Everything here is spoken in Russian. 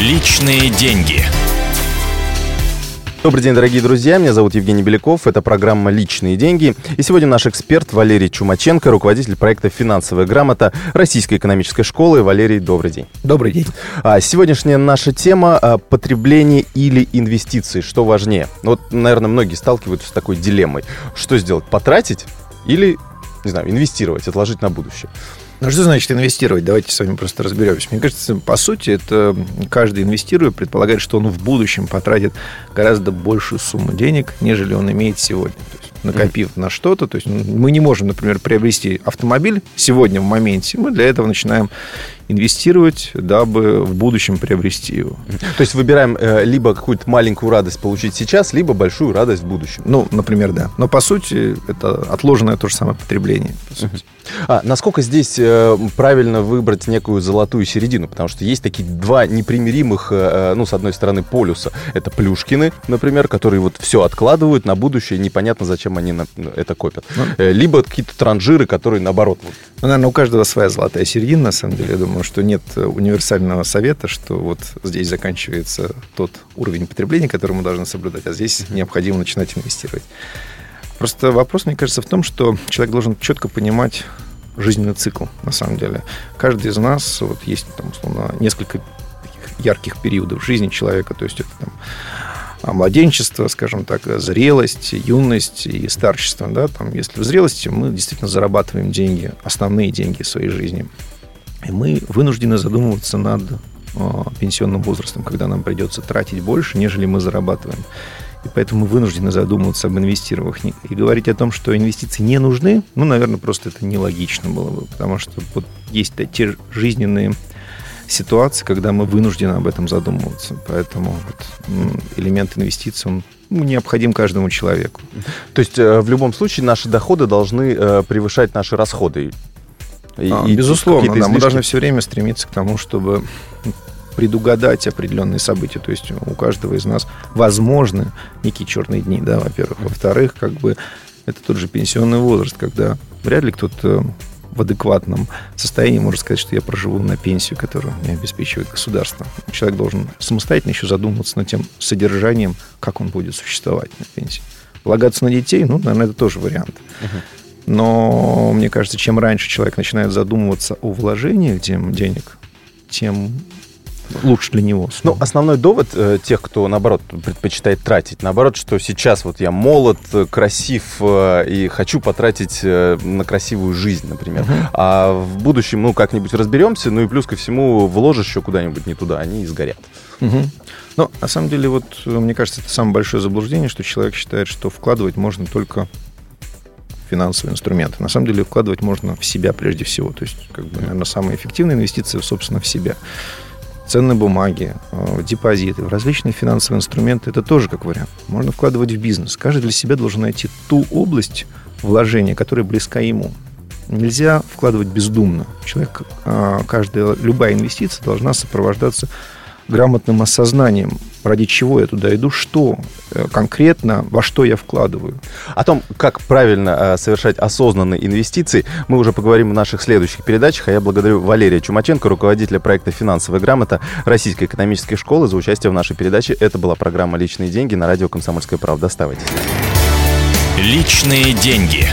Личные деньги. Добрый день, дорогие друзья. Меня зовут Евгений Беляков. Это программа «Личные деньги». И сегодня наш эксперт Валерий Чумаченко, руководитель проекта «Финансовая грамота» Российской экономической школы. Валерий, добрый день. Добрый день. А, сегодняшняя наша тема а, – потребление или инвестиции. Что важнее? Вот, наверное, многие сталкиваются с такой дилеммой. Что сделать? Потратить или, не знаю, инвестировать, отложить на будущее? Ну, что значит инвестировать? Давайте с вами просто разберемся. Мне кажется, по сути, это каждый инвестируя предполагает, что он в будущем потратит гораздо большую сумму денег, нежели он имеет сегодня. То есть, накопив mm-hmm. на что-то, то есть мы не можем, например, приобрести автомобиль сегодня в моменте, мы для этого начинаем инвестировать, дабы в будущем приобрести его. То есть выбираем э, либо какую-то маленькую радость получить сейчас, либо большую радость в будущем. Ну, например, да. Но по сути это отложенное то же самое потребление. По сути. А насколько здесь э, правильно выбрать некую золотую середину? Потому что есть такие два непримиримых, э, э ну, с одной стороны, полюса. Это плюшкины, например, которые вот все откладывают на будущее, непонятно, зачем они на, это копят. Ну, э, либо какие-то транжиры, которые наоборот. Вот. Ну, наверное, у каждого своя золотая середина, на самом деле. Я думаю, что нет универсального совета, что вот здесь заканчивается тот уровень потребления, который мы должны соблюдать, а здесь необходимо начинать инвестировать. Просто вопрос, мне кажется, в том, что человек должен четко понимать жизненный цикл, на самом деле. Каждый из нас, вот есть там, условно, несколько ярких периодов жизни человека, то есть это там а, младенчество, скажем так, зрелость, юность и старчество. Да? Там, если в зрелости мы действительно зарабатываем деньги, основные деньги своей жизни, и мы вынуждены задумываться над э, пенсионным возрастом, когда нам придется тратить больше, нежели мы зарабатываем. И поэтому мы вынуждены задумываться об инвестированиях. И говорить о том, что инвестиции не нужны, ну, наверное, просто это нелогично было бы. Потому что вот есть те жизненные ситуации, когда мы вынуждены об этом задумываться. Поэтому вот элемент инвестиций, он ну, необходим каждому человеку. То есть э, в любом случае наши доходы должны э, превышать наши расходы. И, а, безусловно, да, мы должны все время стремиться к тому, чтобы предугадать определенные события. То есть у каждого из нас возможны некие черные дни, да, во-первых. Во-вторых, как бы это тот же пенсионный возраст, когда вряд ли кто-то в адекватном состоянии может сказать, что я проживу на пенсию, которую мне обеспечивает государство. Человек должен самостоятельно еще задумываться над тем содержанием, как он будет существовать на пенсии. Полагаться на детей, ну, наверное, это тоже вариант. Но мне кажется, чем раньше человек начинает задумываться о вложениях денег, тем лучше для него. Ну, основной довод э, тех, кто, наоборот, предпочитает тратить, наоборот, что сейчас вот я молод, красив э, и хочу потратить э, на красивую жизнь, например. Uh-huh. А в будущем, ну, как-нибудь разберемся, ну и плюс ко всему вложишь еще куда-нибудь не туда, они и сгорят. Uh-huh. Но, на самом деле, вот, мне кажется, это самое большое заблуждение, что человек считает, что вкладывать можно только финансовые инструменты. На самом деле вкладывать можно в себя прежде всего. То есть, как бы, наверное, самая эффективная инвестиция, собственно, в себя ценные бумаги, э, депозиты, в различные финансовые инструменты, это тоже как вариант. Можно вкладывать в бизнес. Каждый для себя должен найти ту область вложения, которая близка ему. Нельзя вкладывать бездумно. Человек, э, каждая, любая инвестиция должна сопровождаться грамотным осознанием, ради чего я туда иду, что э, конкретно, во что я вкладываю. О том, как правильно э, совершать осознанные инвестиции, мы уже поговорим в наших следующих передачах. А я благодарю Валерия Чумаченко, руководителя проекта «Финансовая грамота» Российской экономической школы за участие в нашей передаче. Это была программа «Личные деньги» на радио «Комсомольская правда». Оставайтесь. Личные деньги.